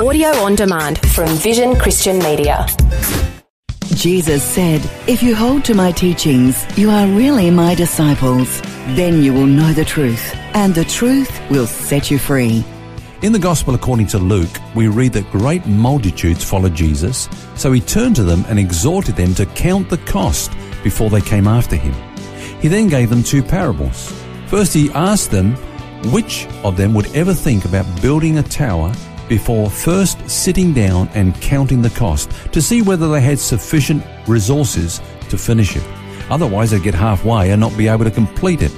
Audio on demand from Vision Christian Media. Jesus said, If you hold to my teachings, you are really my disciples. Then you will know the truth, and the truth will set you free. In the Gospel according to Luke, we read that great multitudes followed Jesus, so he turned to them and exhorted them to count the cost before they came after him. He then gave them two parables. First, he asked them which of them would ever think about building a tower before first sitting down and counting the cost to see whether they had sufficient resources to finish it. Otherwise, they'd get halfway and not be able to complete it.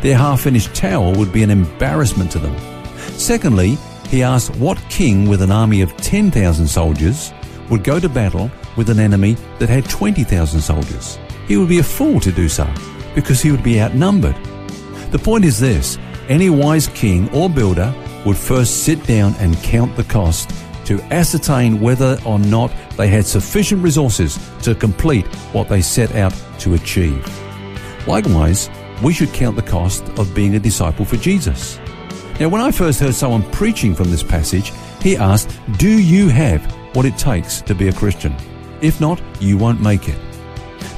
Their half finished tower would be an embarrassment to them. Secondly, he asked what king with an army of 10,000 soldiers would go to battle with an enemy that had 20,000 soldiers. He would be a fool to do so because he would be outnumbered. The point is this any wise king or builder would first sit down and count the cost to ascertain whether or not they had sufficient resources to complete what they set out to achieve. Likewise, we should count the cost of being a disciple for Jesus. Now, when I first heard someone preaching from this passage, he asked, Do you have what it takes to be a Christian? If not, you won't make it.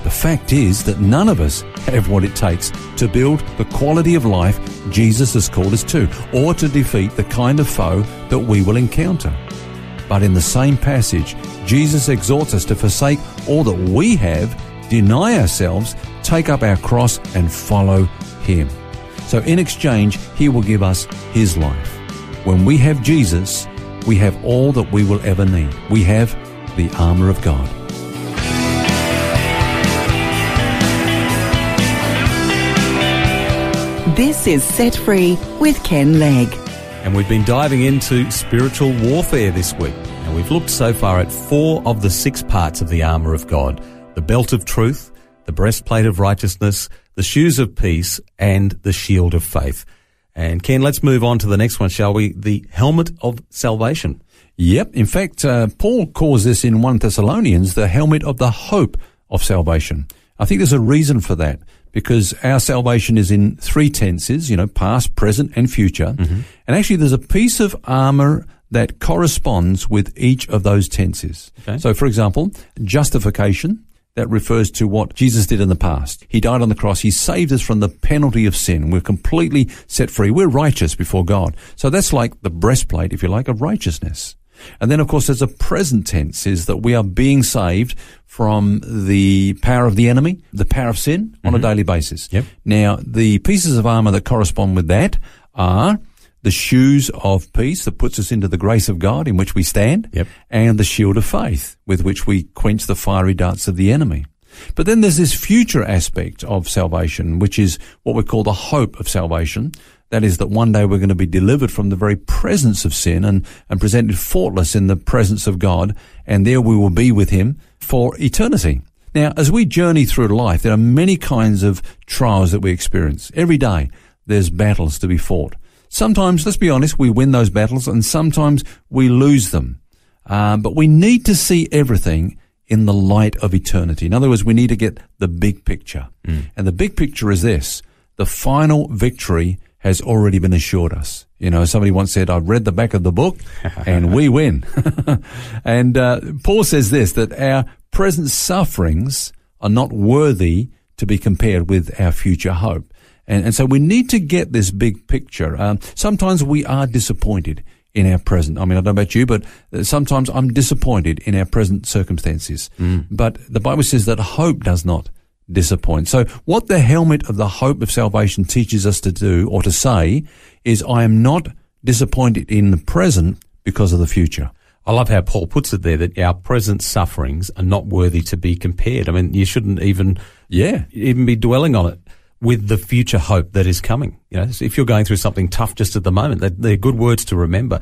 The fact is that none of us have what it takes to build the quality of life Jesus has called us to, or to defeat the kind of foe that we will encounter. But in the same passage, Jesus exhorts us to forsake all that we have, deny ourselves, take up our cross, and follow Him. So in exchange, He will give us His life. When we have Jesus, we have all that we will ever need. We have the armor of God. This is Set Free with Ken Legg. And we've been diving into spiritual warfare this week. And we've looked so far at four of the six parts of the armour of God the belt of truth, the breastplate of righteousness, the shoes of peace, and the shield of faith. And Ken, let's move on to the next one, shall we? The helmet of salvation. Yep. In fact, uh, Paul calls this in 1 Thessalonians the helmet of the hope of salvation. I think there's a reason for that because our salvation is in three tenses, you know, past, present, and future. Mm-hmm. And actually, there's a piece of armor that corresponds with each of those tenses. Okay. So, for example, justification, that refers to what Jesus did in the past. He died on the cross. He saved us from the penalty of sin. We're completely set free. We're righteous before God. So that's like the breastplate, if you like, of righteousness. And then, of course, there's a present tense is that we are being saved from the power of the enemy, the power of sin mm-hmm. on a mm-hmm. daily basis. Yep. Now, the pieces of armor that correspond with that are the shoes of peace that puts us into the grace of God in which we stand, yep. and the shield of faith with which we quench the fiery darts of the enemy. But then there's this future aspect of salvation, which is what we call the hope of salvation, that is that one day we're going to be delivered from the very presence of sin and, and presented faultless in the presence of God. And there we will be with him for eternity. Now, as we journey through life, there are many kinds of trials that we experience. Every day, there's battles to be fought. Sometimes, let's be honest, we win those battles and sometimes we lose them. Um, but we need to see everything in the light of eternity. In other words, we need to get the big picture. Mm. And the big picture is this. The final victory has already been assured us. You know, somebody once said, I've read the back of the book and we win. and uh, Paul says this, that our present sufferings are not worthy to be compared with our future hope. And, and so we need to get this big picture. Um, sometimes we are disappointed in our present. I mean, I don't know about you, but uh, sometimes I'm disappointed in our present circumstances. Mm. But the Bible says that hope does not disappoint. So what the helmet of the hope of salvation teaches us to do or to say is I am not disappointed in the present because of the future. I love how Paul puts it there that our present sufferings are not worthy to be compared. I mean, you shouldn't even, yeah, even be dwelling on it with the future hope that is coming. You know, if you're going through something tough just at the moment, they're good words to remember.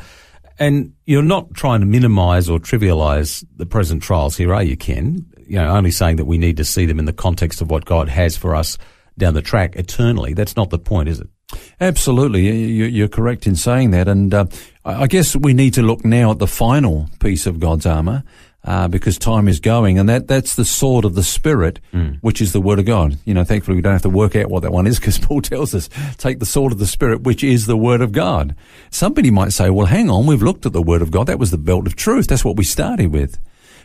And you're not trying to minimize or trivialize the present trials here, are you, Ken? You know, only saying that we need to see them in the context of what God has for us down the track eternally. That's not the point, is it? Absolutely. You're correct in saying that. And uh, I guess we need to look now at the final piece of God's armor, uh, because time is going, and that that's the sword of the spirit, Mm. which is the word of God. You know, thankfully we don't have to work out what that one is because Paul tells us take the sword of the spirit, which is the word of God. Somebody might say, well, hang on, we've looked at the word of God. That was the belt of truth. That's what we started with.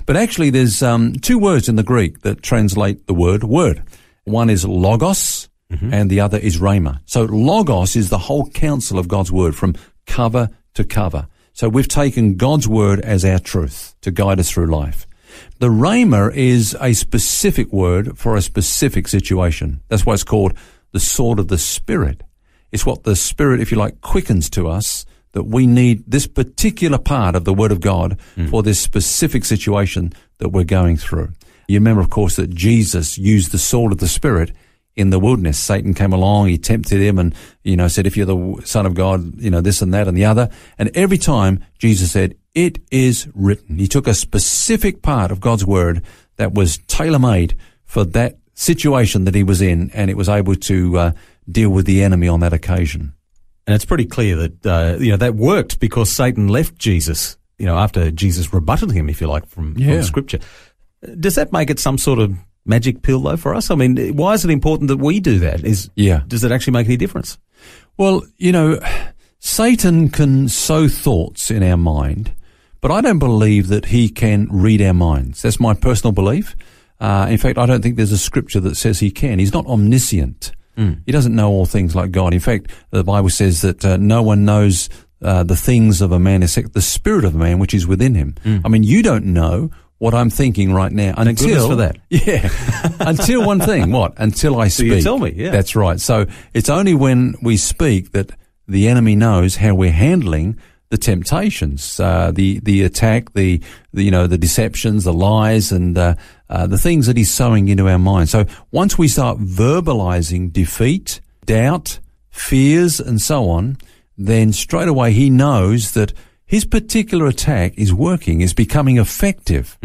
But actually, there's um, two words in the Greek that translate the word word. One is logos, and the other is rhema. So logos is the whole counsel of God's word from cover to cover. So we've taken God's word as our truth to guide us through life. The rhema is a specific word for a specific situation. That's why it's called the sword of the spirit. It's what the spirit, if you like, quickens to us that we need this particular part of the word of God for this specific situation that we're going through. You remember, of course, that Jesus used the sword of the spirit in the wilderness. Satan came along, he tempted him and, you know, said, if you're the son of God, you know, this and that and the other. And every time Jesus said, it is written. He took a specific part of God's word that was tailor-made for that situation that he was in and it was able to uh, deal with the enemy on that occasion. And it's pretty clear that uh, you know that worked because Satan left Jesus. You know, after Jesus rebutted him, if you like, from, Yeah. from Scripture. Does that make it some sort of magic pill though for us? I mean, why is it important that we do that? Is Yeah. does it actually make any difference? Well, you know, Satan can sow thoughts in our mind, but I don't believe that he can read our minds. That's my personal belief. Uh, in fact, I don't think there's a scripture that says he can. He's not omniscient. He doesn't know all things like God. In fact, the Bible says that uh, no one knows uh, the things of a man except the spirit of a man which is within him. I mean, you don't know what I'm thinking right now until for that. Yeah, until one thing. What? Until I speak. you tell me, yeah. That's right. So it's only when we speak that the enemy knows how we're handling the temptations, uh, the the attack, the, the you know the deceptions, the lies, and uh, uh, the things that he's sowing into our mind. So once we start verbalizing defeat, doubt, fears, and so on, then straight away he knows that his particular attack is working, is becoming effective,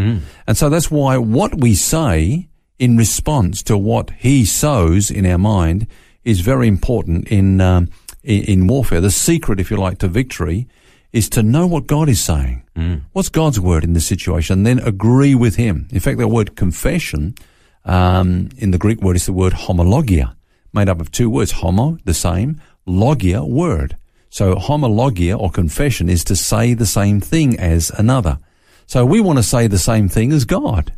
and so that's why what we say in response to what he sows in our mind is very important in, um, in in warfare. The secret, if you like, to victory is to know what God is saying. What's God's word in this situation? And Then agree with Him. In fact, that word confession um, in the Greek word is the word homologia, made up of two words: homo, the same, logia, word. So homologia or confession is to say the same thing as another. So we want to say the same thing as God.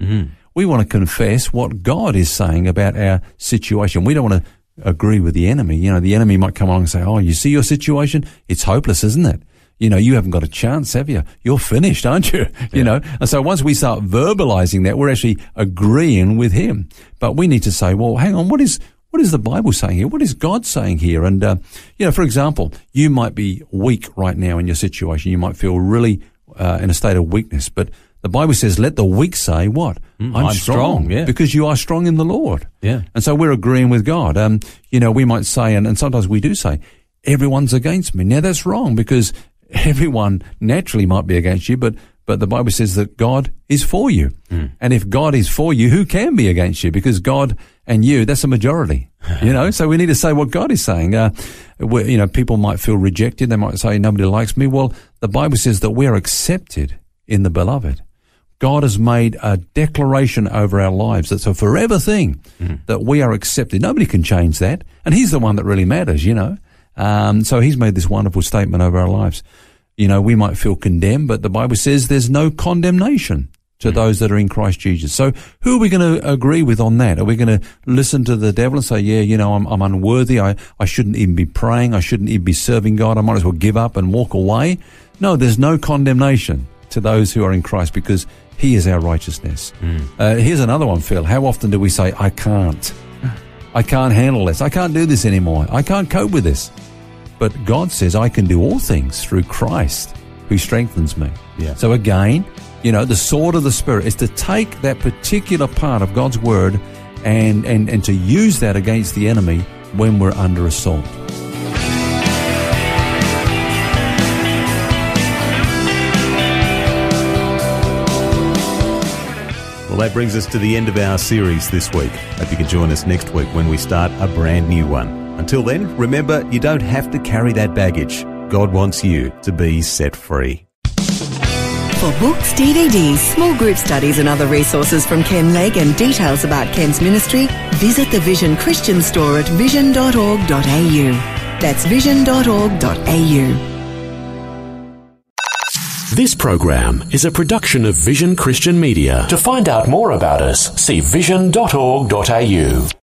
We want to confess what God is saying about our situation. We don't want to agree with the enemy. You know, the enemy might come along and say, Oh, you see your situation? It's hopeless, isn't it? You know, you haven't got a chance, have you? You're finished, aren't you? You know, and so once we start verbalizing that, we're actually agreeing with him. But we need to say, well, hang on, what is, what is the Bible saying here? What is God saying here? And, uh, you know, for example, you might be weak right now in your situation. You might feel really, uh, in a state of weakness, but the Bible says, let the weak say what? Mm, I'm strong, yeah. Because you are strong in the Lord. Yeah. And so we're agreeing with God. Um, you know, we might say, and, and sometimes we do say, everyone's against me. Now that's wrong because everyone naturally might be against you, but, but the Bible says that God is for you. And if God is for you, who can be against you? Because God and you, that's a majority, you know? So we need to say what God is saying. Uh, you know, people might feel rejected. They might say, nobody likes me. Well, the Bible says that we're accepted in the beloved. God has made a declaration over our lives that's a forever thing that we are accepted. Nobody can change that. And He's the one that really matters, you know. Um, so He's made this wonderful statement over our lives. You know, we might feel condemned, but the Bible says there's no condemnation to those that are in Christ Jesus. So who are we going to agree with on that? Are we going to listen to the devil and say, yeah, you know, I'm, I'm unworthy. I, I shouldn't even be praying. I shouldn't even be serving God. I might as well give up and walk away. No, there's no condemnation to those who are in Christ because he is our righteousness. Uh, here's another one, Phil. How often do we say, I can't? I can't handle this. I can't do this anymore. I can't cope with this. But God says, I can do all things through Christ who strengthens me. Yeah. So again, you know, the sword of the Spirit is to take that particular part of God's word and, and, and to use that against the enemy when we're under assault. Well, that brings us to the end of our series this week. Hope you can join us next week when we start a brand new one. Until then, remember you don't have to carry that baggage. God wants you to be set free. For books, DVDs, small group studies and other resources from Ken Legg and details about Ken's ministry, visit the Vision Christian store at vision.org.au. That's vision.org.au. This program is a production of Vision Christian Media. To find out more about us, see vision.org.au.